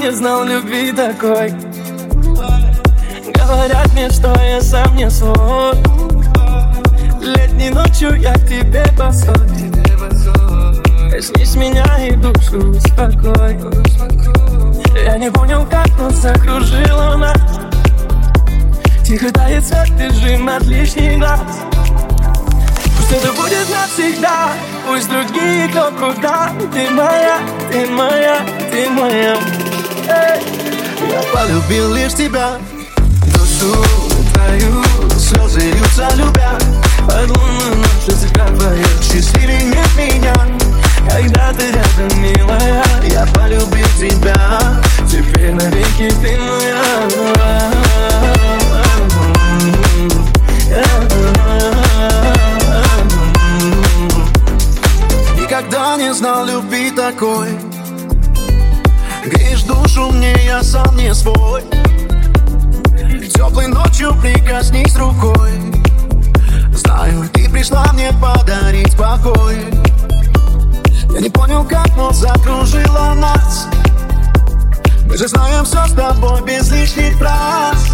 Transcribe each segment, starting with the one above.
не знал любви такой. Говорят мне, что я сам не свой. Летней ночью я к тебе босой Снись меня и душу успокой. Я не понял, как нас закружила нас Тихо тает свет, ты жим от лишних глаз Пусть это будет навсегда Пусть другие кто куда Ты моя, ты моя, ты моя. Я полюбил лишь тебя. Душу твою слезы льются любя. Под лунную ночь всегда твоя Счастливее нет меня. Когда ты рядом, милая Я полюбил тебя. Теперь навеки ты моя. Никогда не знал любви такой душу мне, я сам не свой. Теплой ночью прикоснись рукой. Знаю, ты пришла мне подарить покой. Я не понял, как, но закружила нас. Мы же знаем все с тобой без лишних фраз.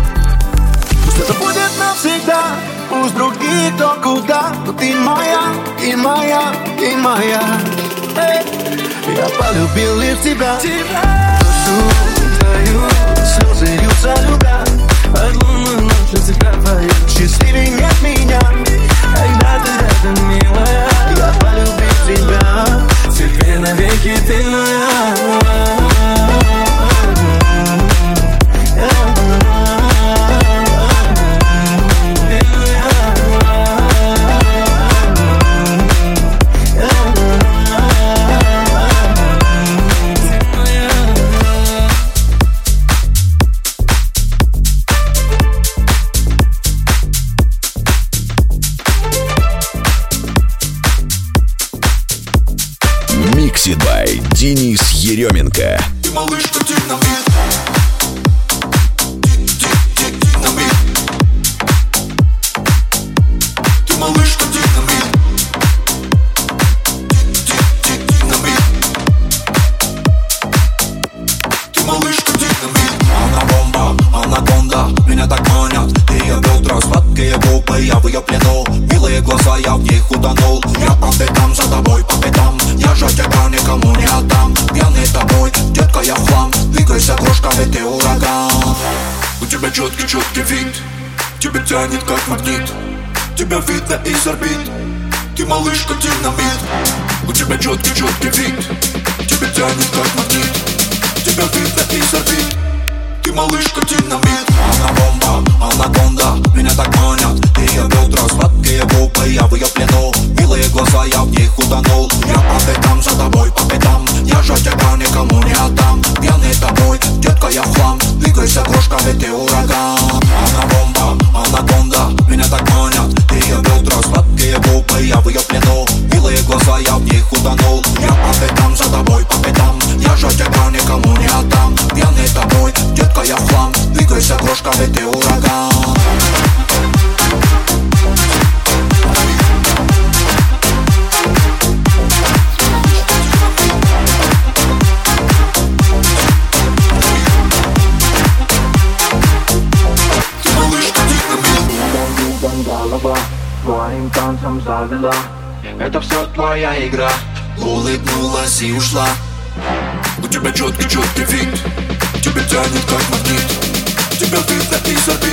Пусть это будет навсегда Пусть другие кто куда. Но ты моя, и моя, и моя. Эй! Я полюбил лишь тебя, тебя. Душу твою, слезы льются любя От лунных ночи всегда твоя Счастливее нет меня, когда ты рядом, милая Я полюбил тебя, теперь навеки ты моя. тянет как магнит. Тебя видно из орбит. Ты малышка динамит. У тебя четкий, четкий вид. Тебя тянет как магнит. Тебя видно из орбит. Ты малышка динамит. Она бомба, она гонда, Меня так манят. Ее бедра, сладкие губы Я в ее плену. Милые глаза, такси ушла. У тебя четкий, четкий вид. Тебя тянет как магнит. Тебя видно из окна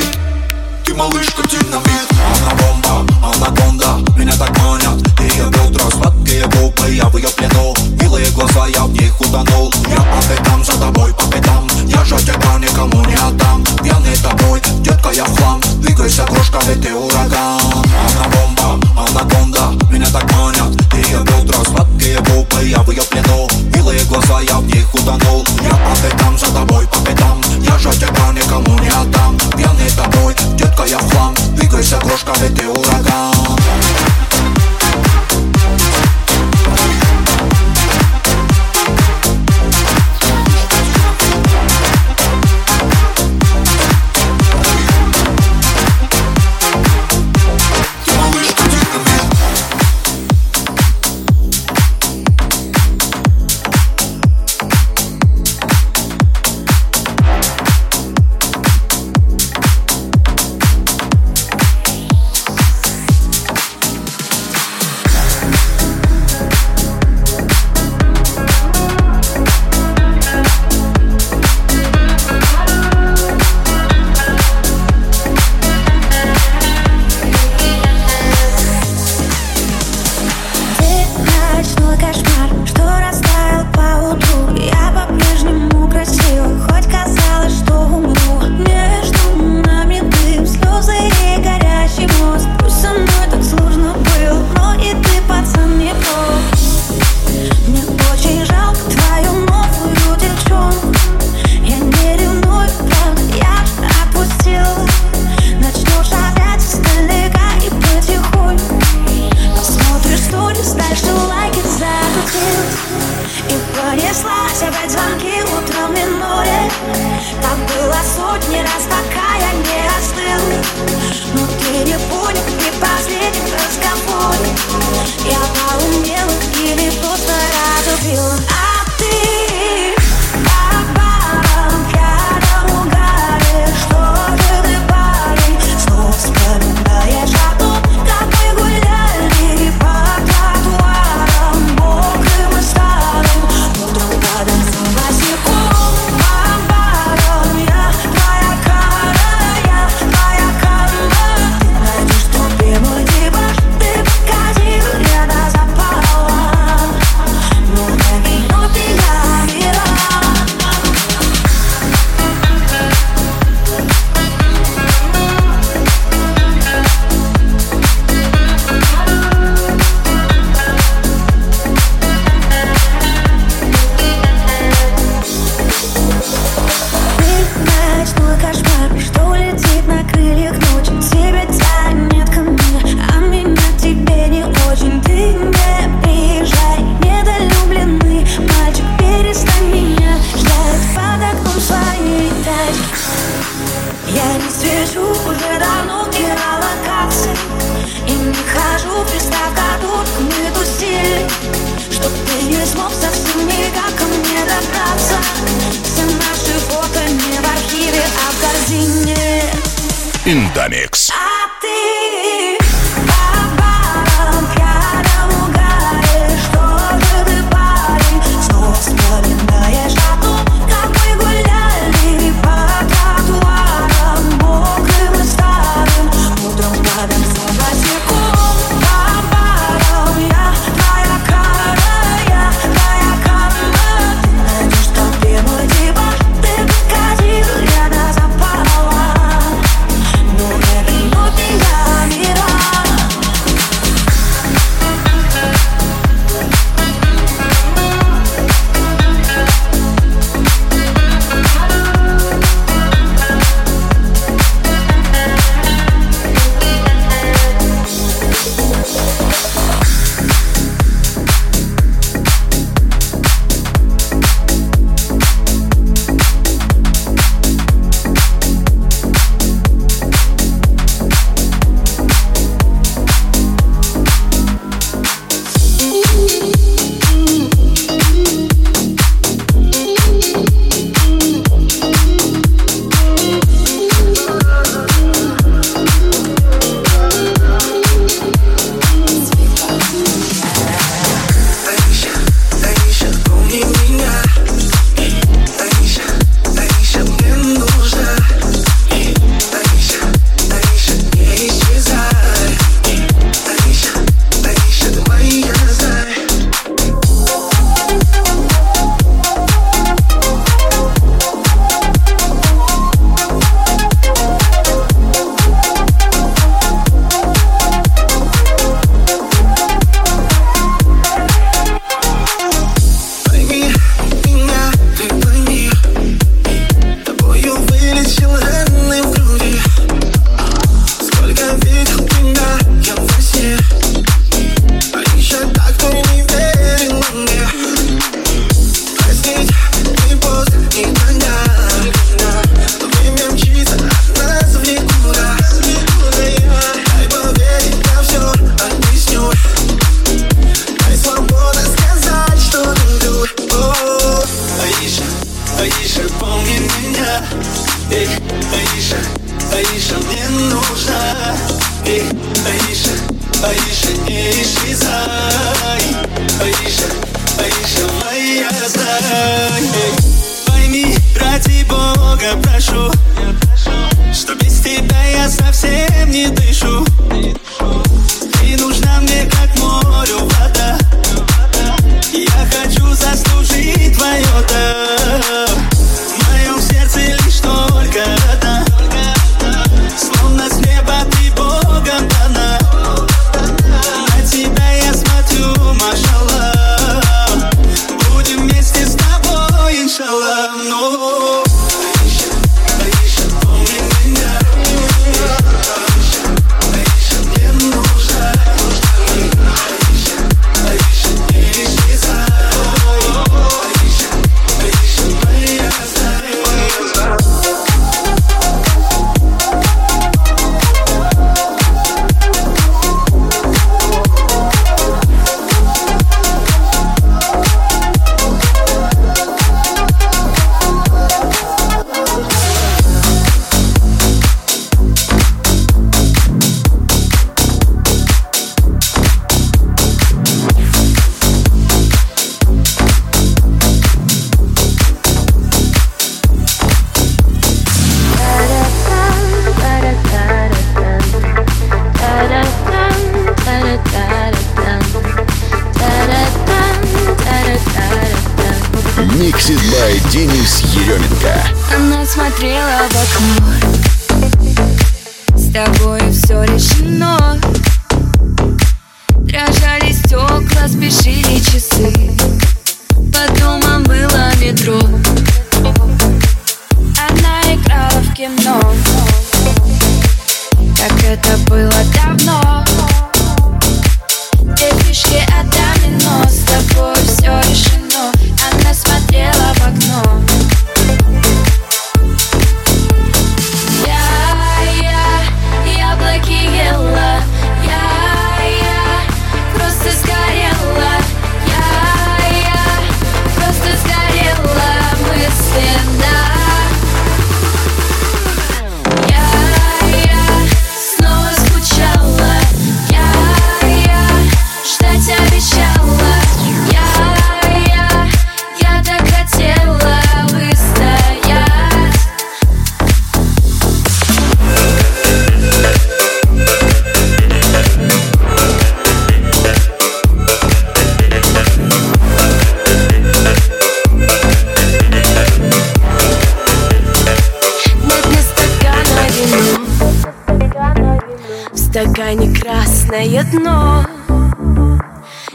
красное дно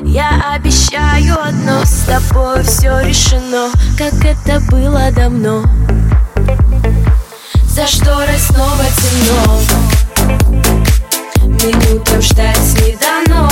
Я обещаю одно, с тобой все решено Как это было давно. За шторой снова темно? Минутам ждать не дано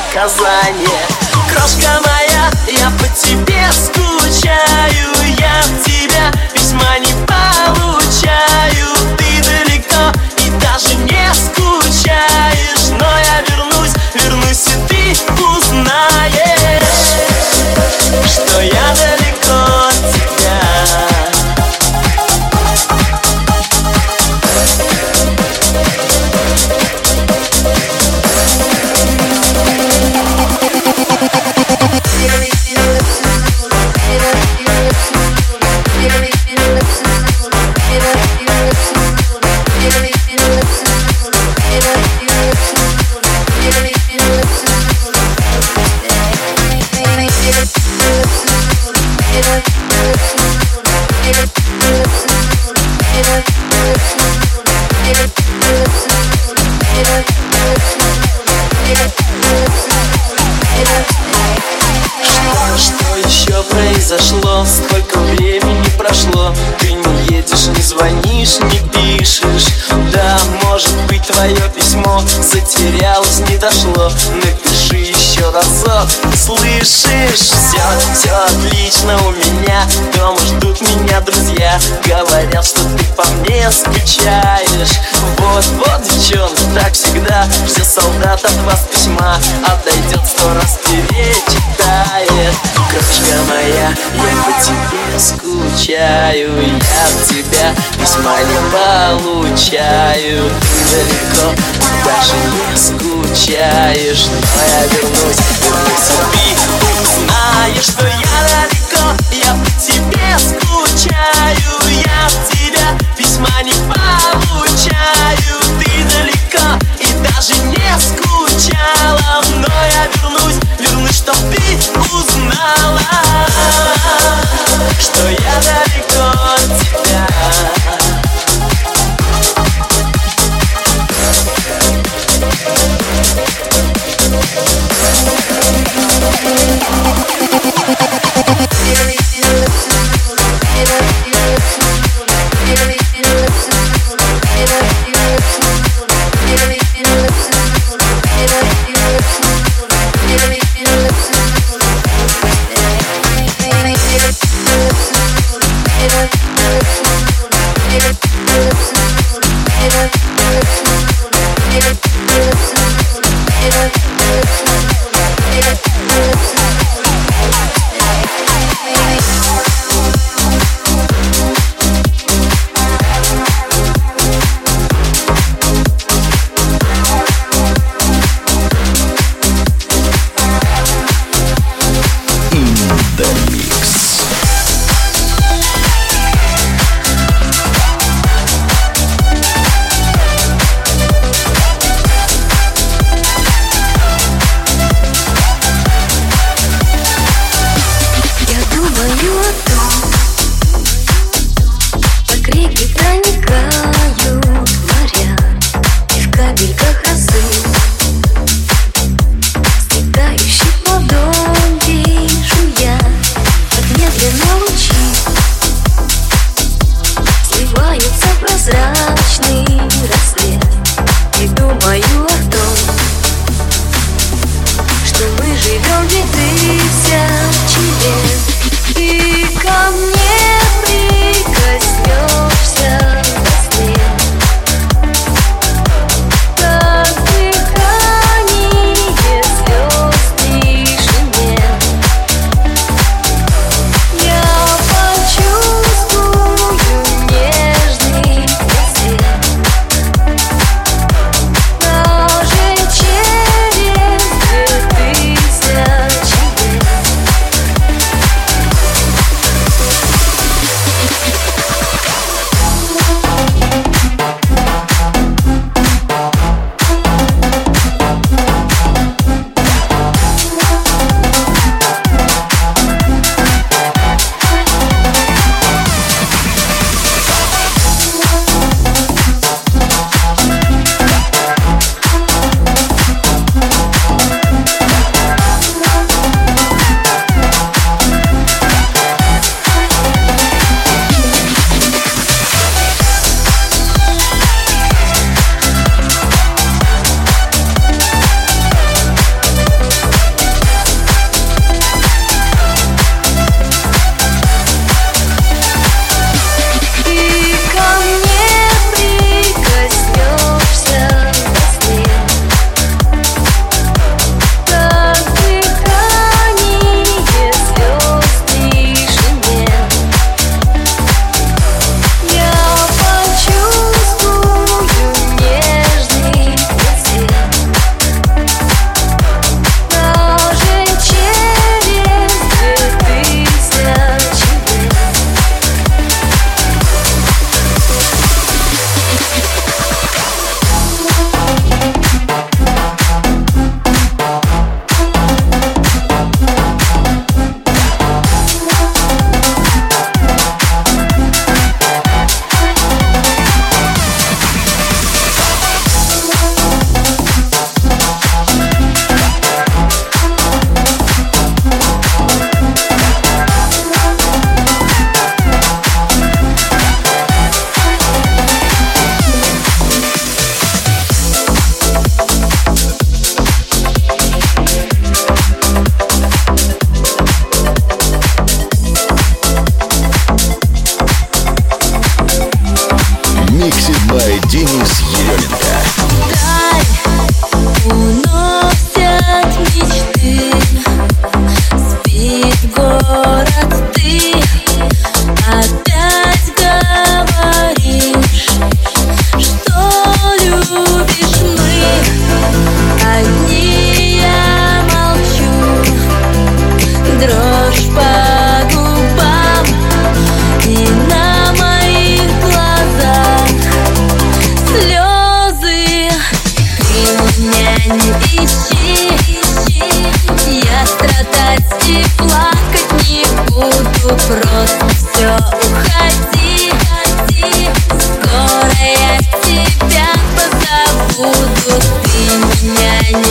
наказание Крошка моя, я по тебе скучаю. Я в тебя затерялось, не дошло. Напиши еще разок, слышишь? Все, все отлично у меня. Дома ждут меня друзья. Говорят, что ты по мне скучаешь. Вот, вот, девчонка, так всегда. Все солдат от вас письма Отойдет сто раз перечитает Крошка моя, я по тебе скучаю Я от тебя письма не получаю. Ты далеко, даже не скучаешь. Но я вернусь, вернусь и ты узнаешь, что я далеко Я по тебе скучаю, я от тебя письма не получаю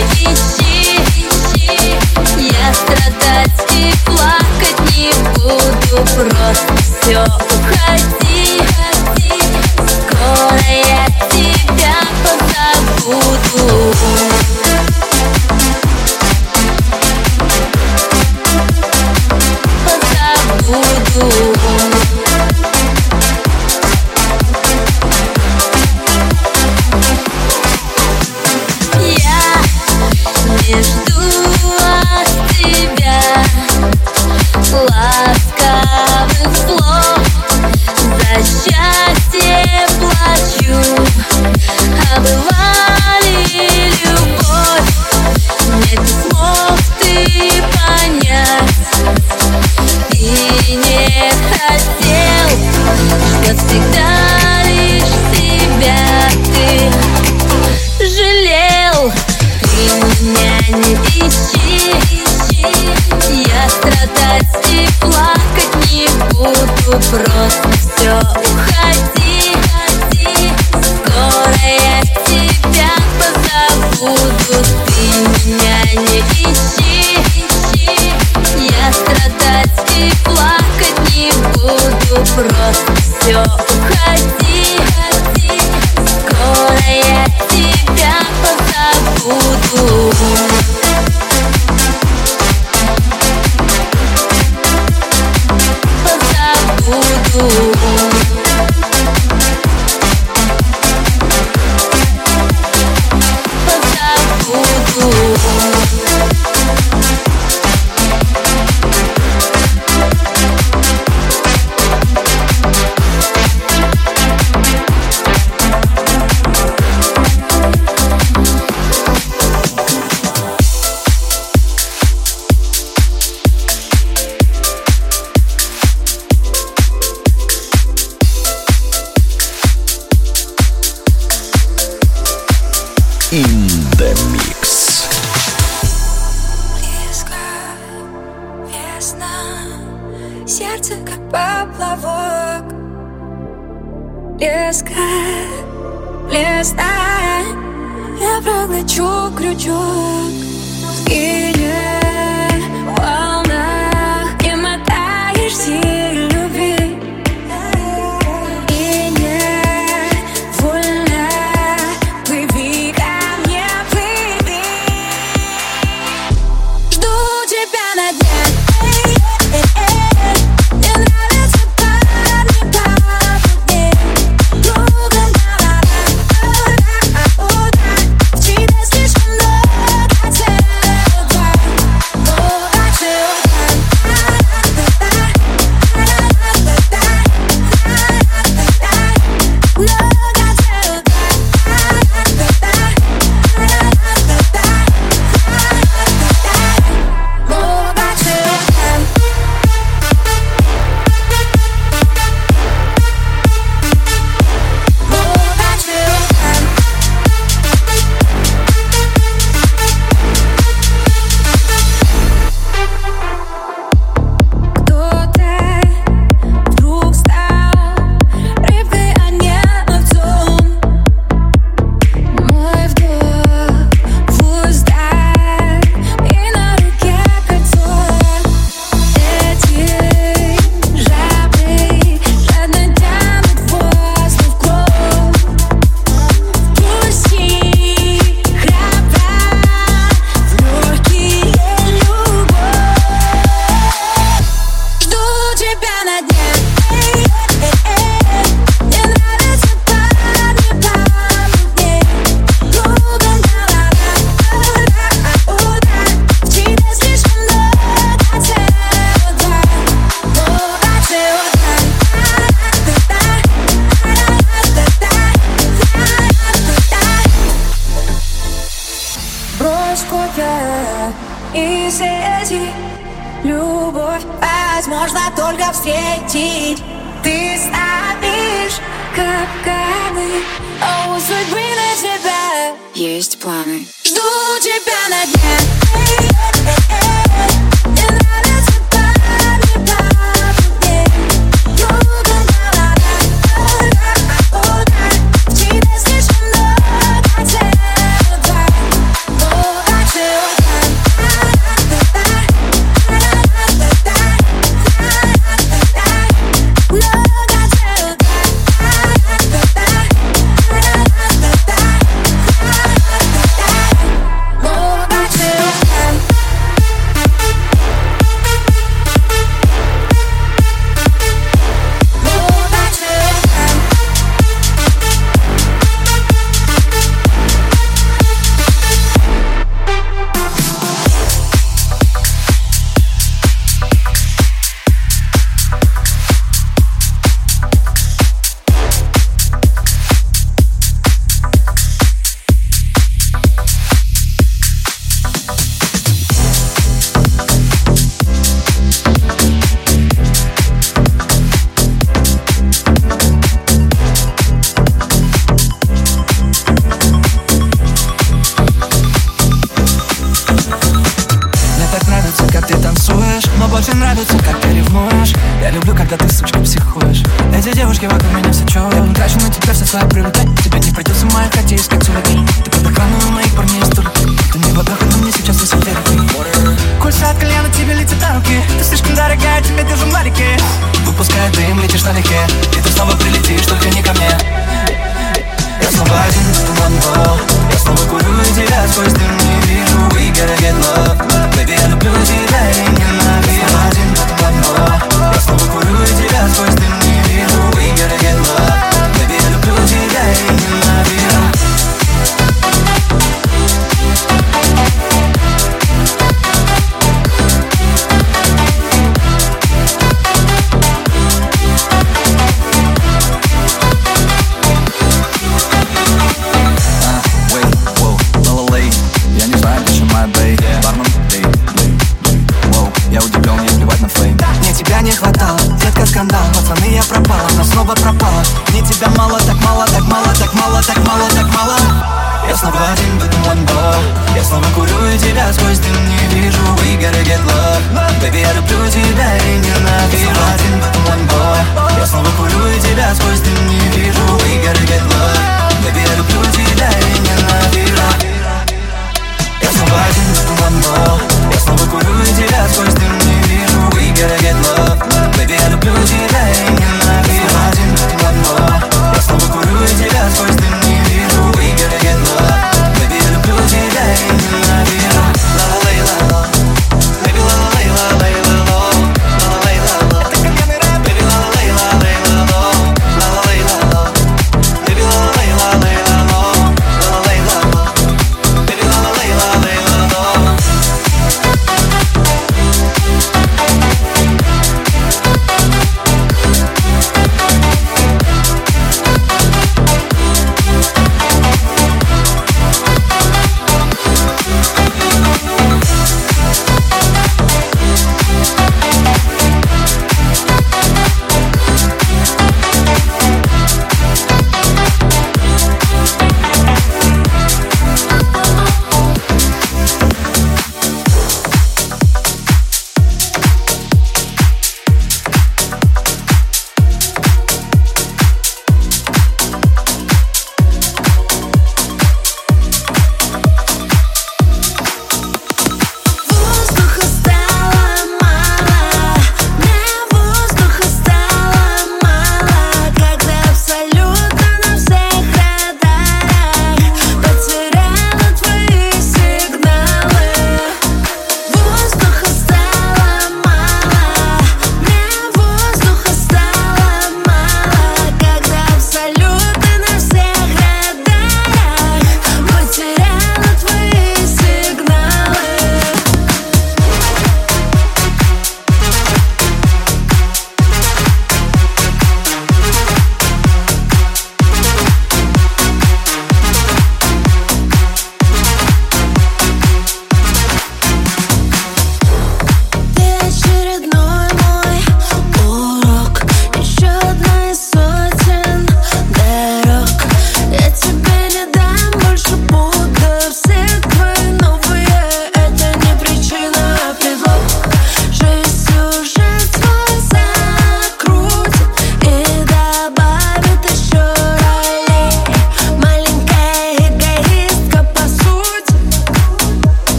ищи, ищи Я страдать и плакать не буду. Просто все уходи.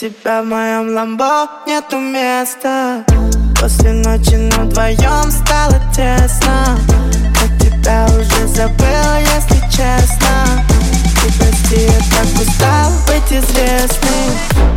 Тебя в моем ламбо нету места. После ночи на вдвоем стало тесно. Я тебя уже забыл, если честно. Ты прости, я так устал быть известным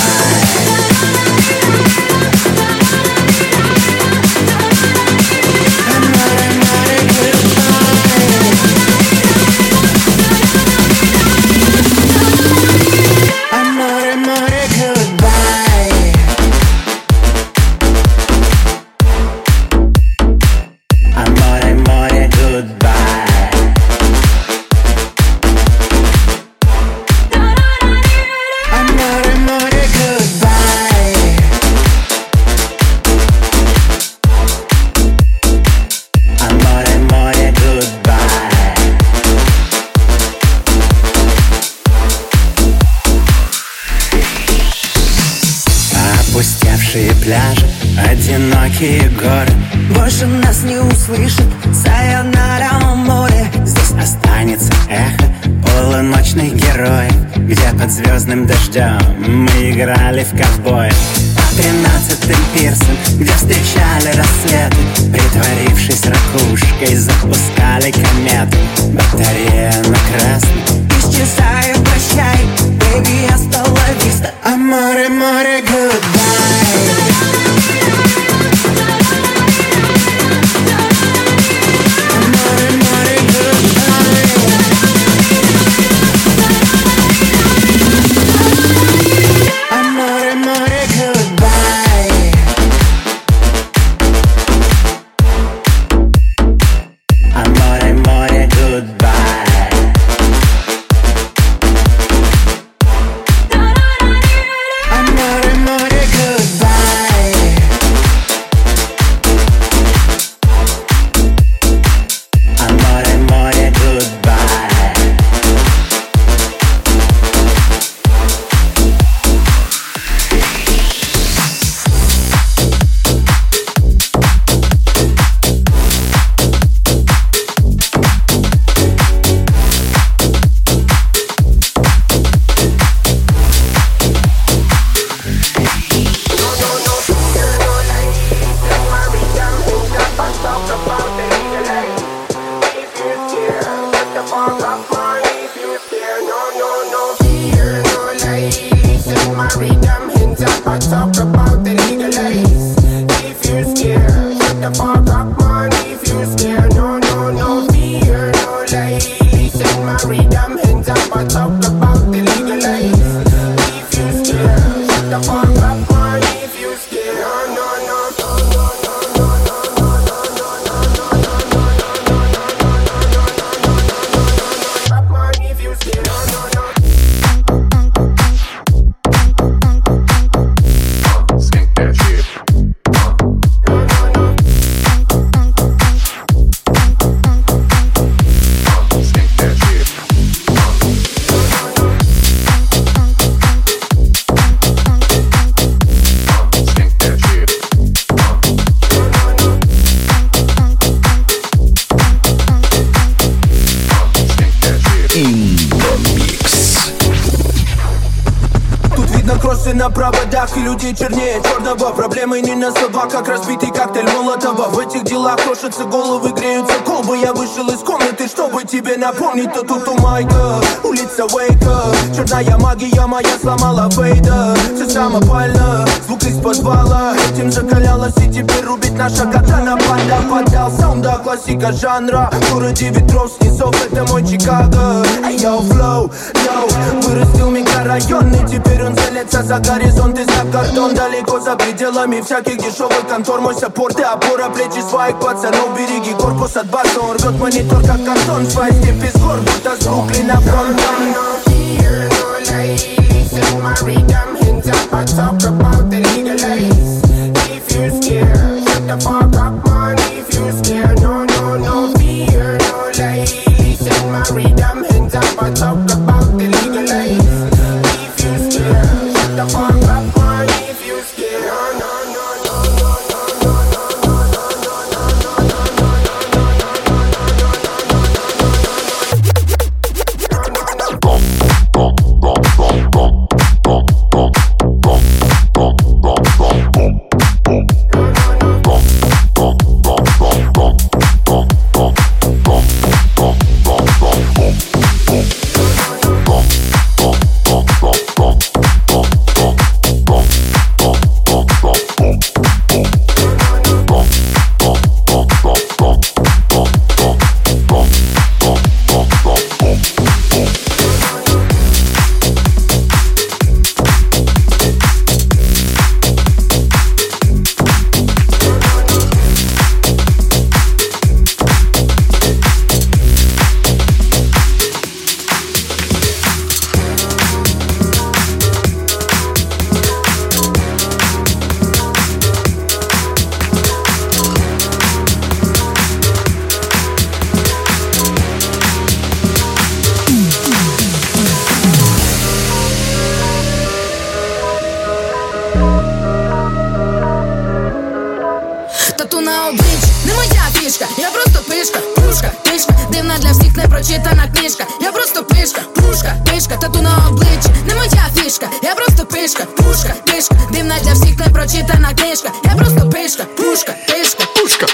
Carry them in the hot top тебе напомнить То тут у Майка, улица Вейка Черная магия моя сломала фейда. Все самопально, звук из подвала. Этим закалялась и теперь рубит наша катана Панда поддал саунда, классика жанра. В городе ветров, с низов, это мой Чикаго. Эй, yo, flow, yo. Вырастил микрорайон и теперь он целится за горизонт за пределами всяких дешевых контор Мой support и опора плечи своих пацанов Береги корпус от баса, он рвет монитор как картон Свои степи с гор, будто с Бруклина. I talk about the legalize. If you're scared, shut the fuck up, пушка, пишка, дивна для всіх не прочитана книжка. Я просто пишка, пушка, пишка, тату на обличчі, не моя фішка, я просто пишка, пушка, пишка, дивна для всіх не прочитана книжка. Я просто пишка, пушка, пишка, пушка.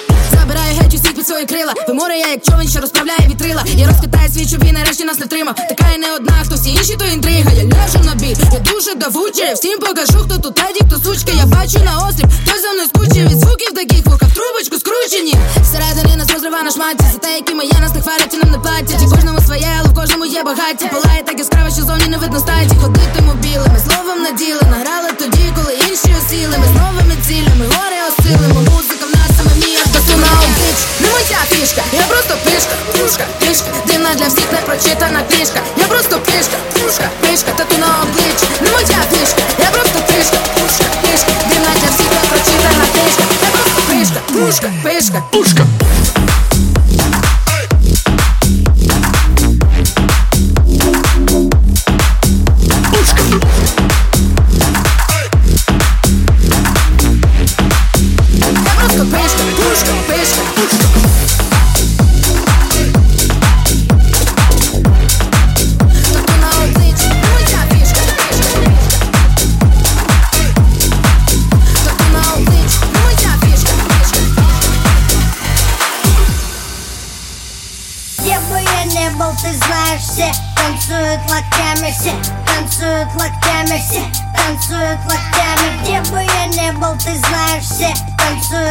Свої крила. Ви море, я як човен, що розправляє вітрила. Я розкатаю світ, щоб він нарешті нас не тримав. Така і не одна, хто всі інші, то інтрига. Я ляжу на бій, я дуже давуча. Я всім покажу, хто тут таді, хто сучка. Я бачу на осліп, хтось за мною скучив від звуків таких вуха в трубочку скручені. Всередині нас розрива на шматі. За те, які ми нас не хвалять і нам не платять. І кожному своє, але в кожному є багаття. Палає так яскраво, що зовні не видно статі. Ходитиму білими, словом на діле. Награли тоді, коли інші осіли. Ми з новими цілями, горе осилимо. Не моя фішка, я просто пишка, пушка, пишка. Дивна для всіх не прочитана книжка. Я просто пишка, пушка, пишка, тату на облич. Не моя фішка, я просто пишка, пушка, пишка. Дивна для всіх не прочитана книжка. Я просто пишка, пушка, пишка, пушка.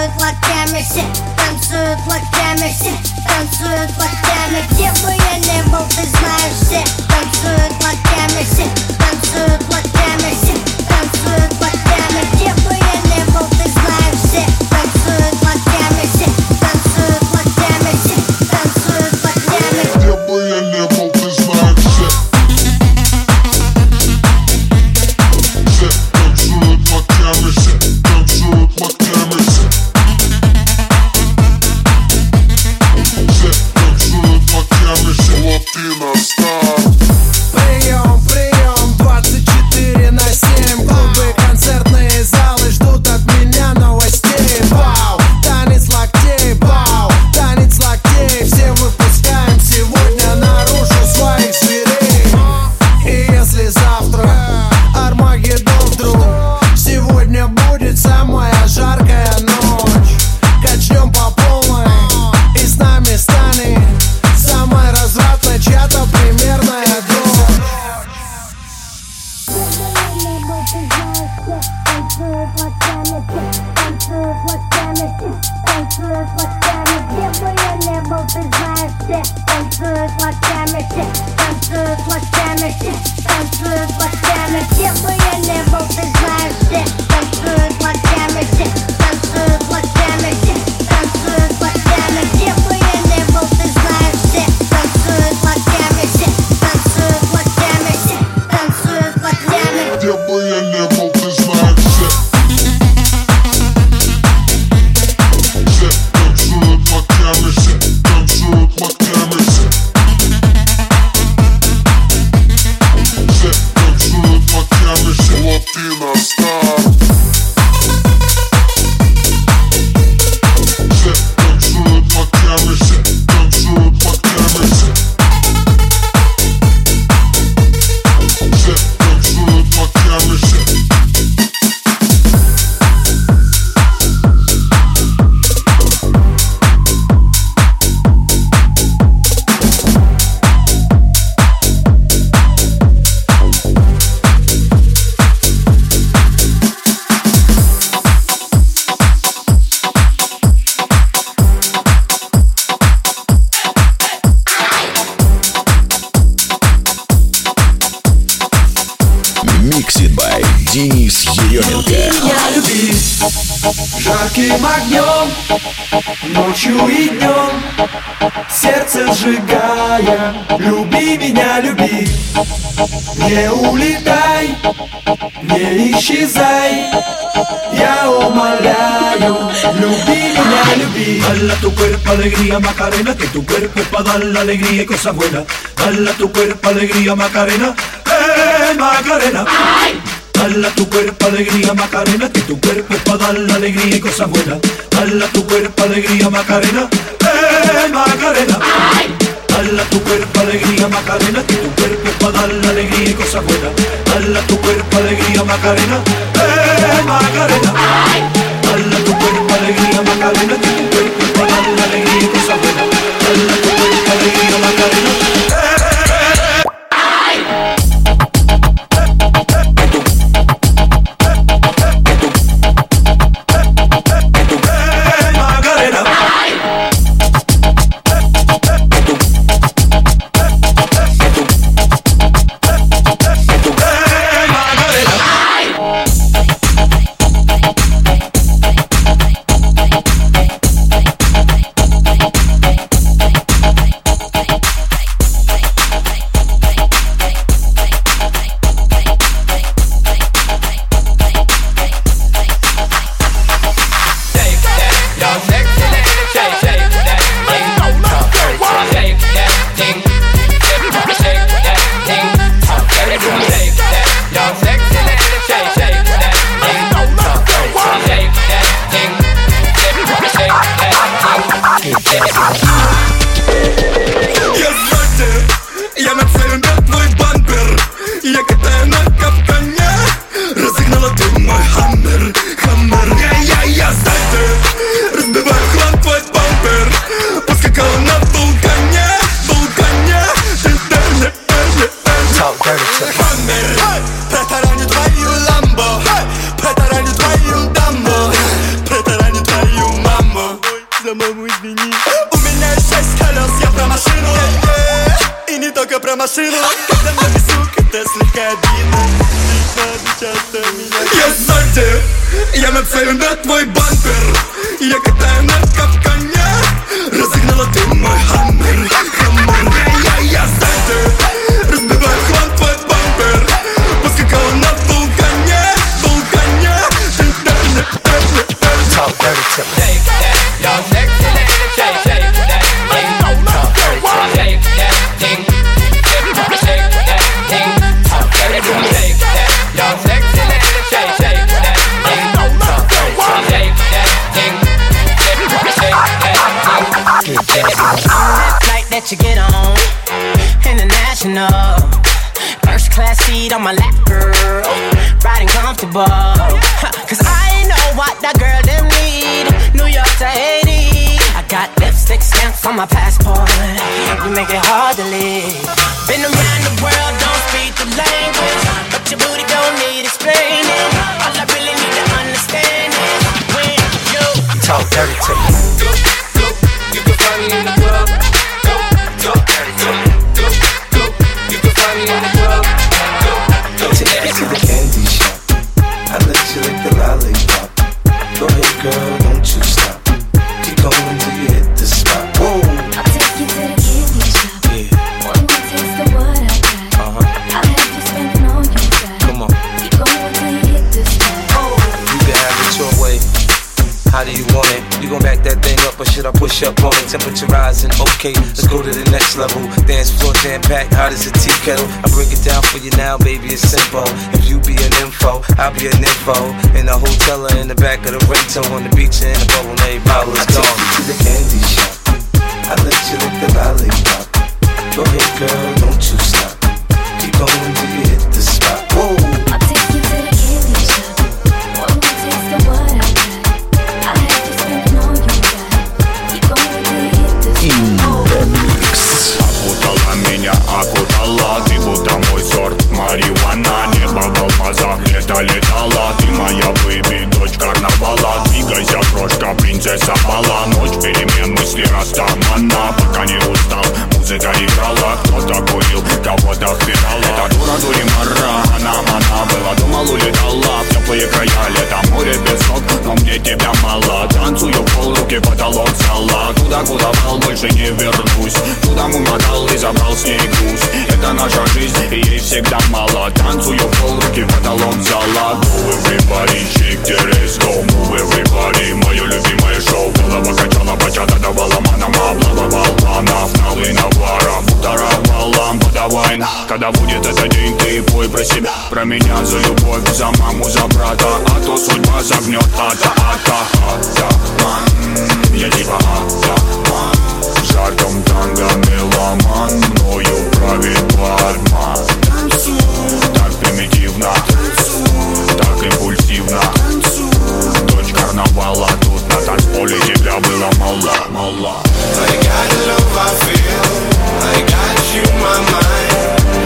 Танцуют локтями, все танцуют локтями, все танцуют локтями. Где бы я не был, ты знаешь, все танцуют локтями, все танцуют локтями, Я не был, Macarena, que tu cuerpo es para dar la alegría y cosas buenas. Dale a tu cuerpo alegría Macarena, eh Macarena. Dale tu cuerpo alegría Macarena, que tu cuerpo es para dar la alegría y cosas buenas. Dale a tu cuerpo alegría Macarena, eh Macarena. Dale tu cuerpo alegría Macarena, que tu cuerpo es para dar la alegría y cosas buenas. Dale a tu cuerpo alegría Macarena, eh Macarena. сам умотал и забрал с ней груз. Это наша жизнь, и ей всегда мало. Танцую в пол, руки в потолок взяла Move everybody, shake the let's go. Move everybody, мое любимое шоу. Голова качала, бачата давала манам Облава болвана, на и навара Даровалам, подавай Когда будет этот день, ты пой про себя. Про меня за любовь, за маму, за брата. А то судьба загнет, ата, ата, ата, Я типа ата, ата ярком танго меломан Мною правит бармен Так примитивно, так импульсивно. Дочь карнавала, тут на танцполе тебя было мало, мало I got you my mind.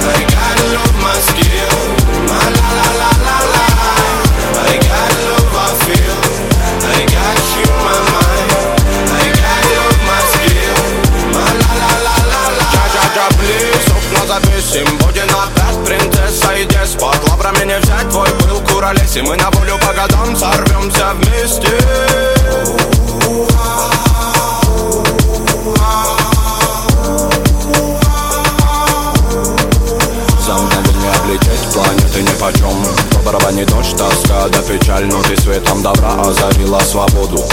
I got love my skill, my life не взять твой пыл куролес И мы на волю по годам сорвемся вместе. За мгновение облететь планеты нипочем По барабане дождь, тоска да печаль Но ты светом добра озарила свободу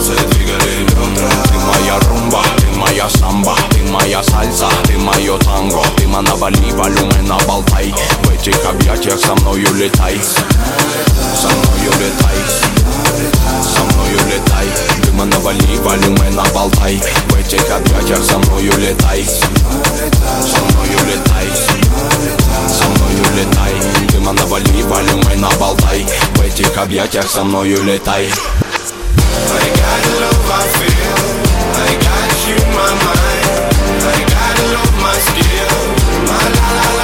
солнце двигали бедра Ты моя румба, ты моя самба Ты моя сальса, ты мое танго Ты монобали, волюмена болтай В этих объятиях со мною летай Со мною летай Со мною летай Ты монобали, волюмена болтай В этих объятиях со мною летай Со мною летай Со мною летай Ты моновали, волюмена болтай В этих объятиях со мною летай I got it on my skill. My la la la.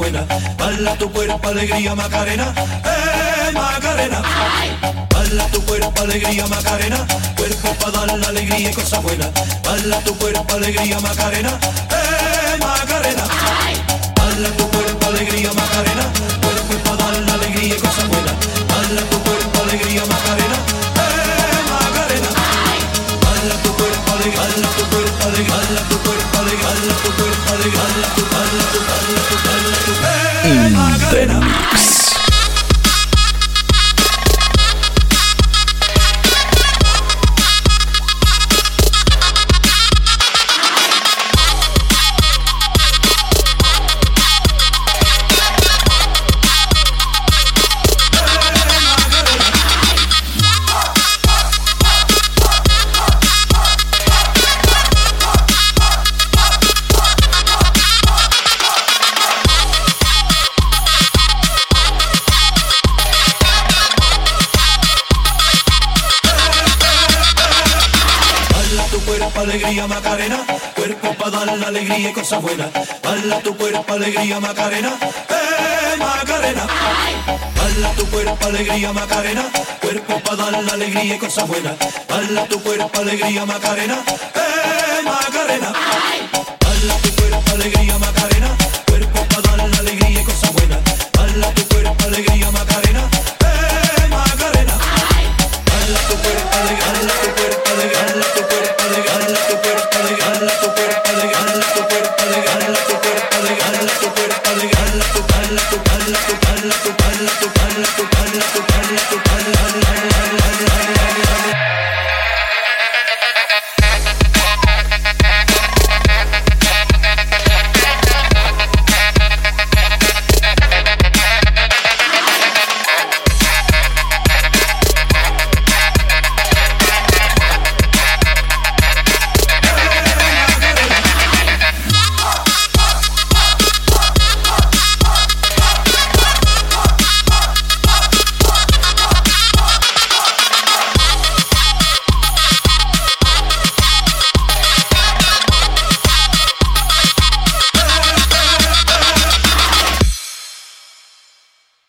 buena. Bala tu cuerpo, alegría, Macarena. ¡Eh, Macarena! Bala tu cuerpo, alegría, Macarena. Cuerpo para dar la alegría y cosas buenas. Bala tu cuerpo, alegría, Macarena. alegría y cosas buenas. Tu cuerpo, alegría, Macarena. ¡Eh, Macarena! Baila tu cuerpo, alegría, Macarena. Cuerpo para dar la alegría y cosas buenas. Tu cuerpo, alegría, Macarena. ¡Eh, Macarena!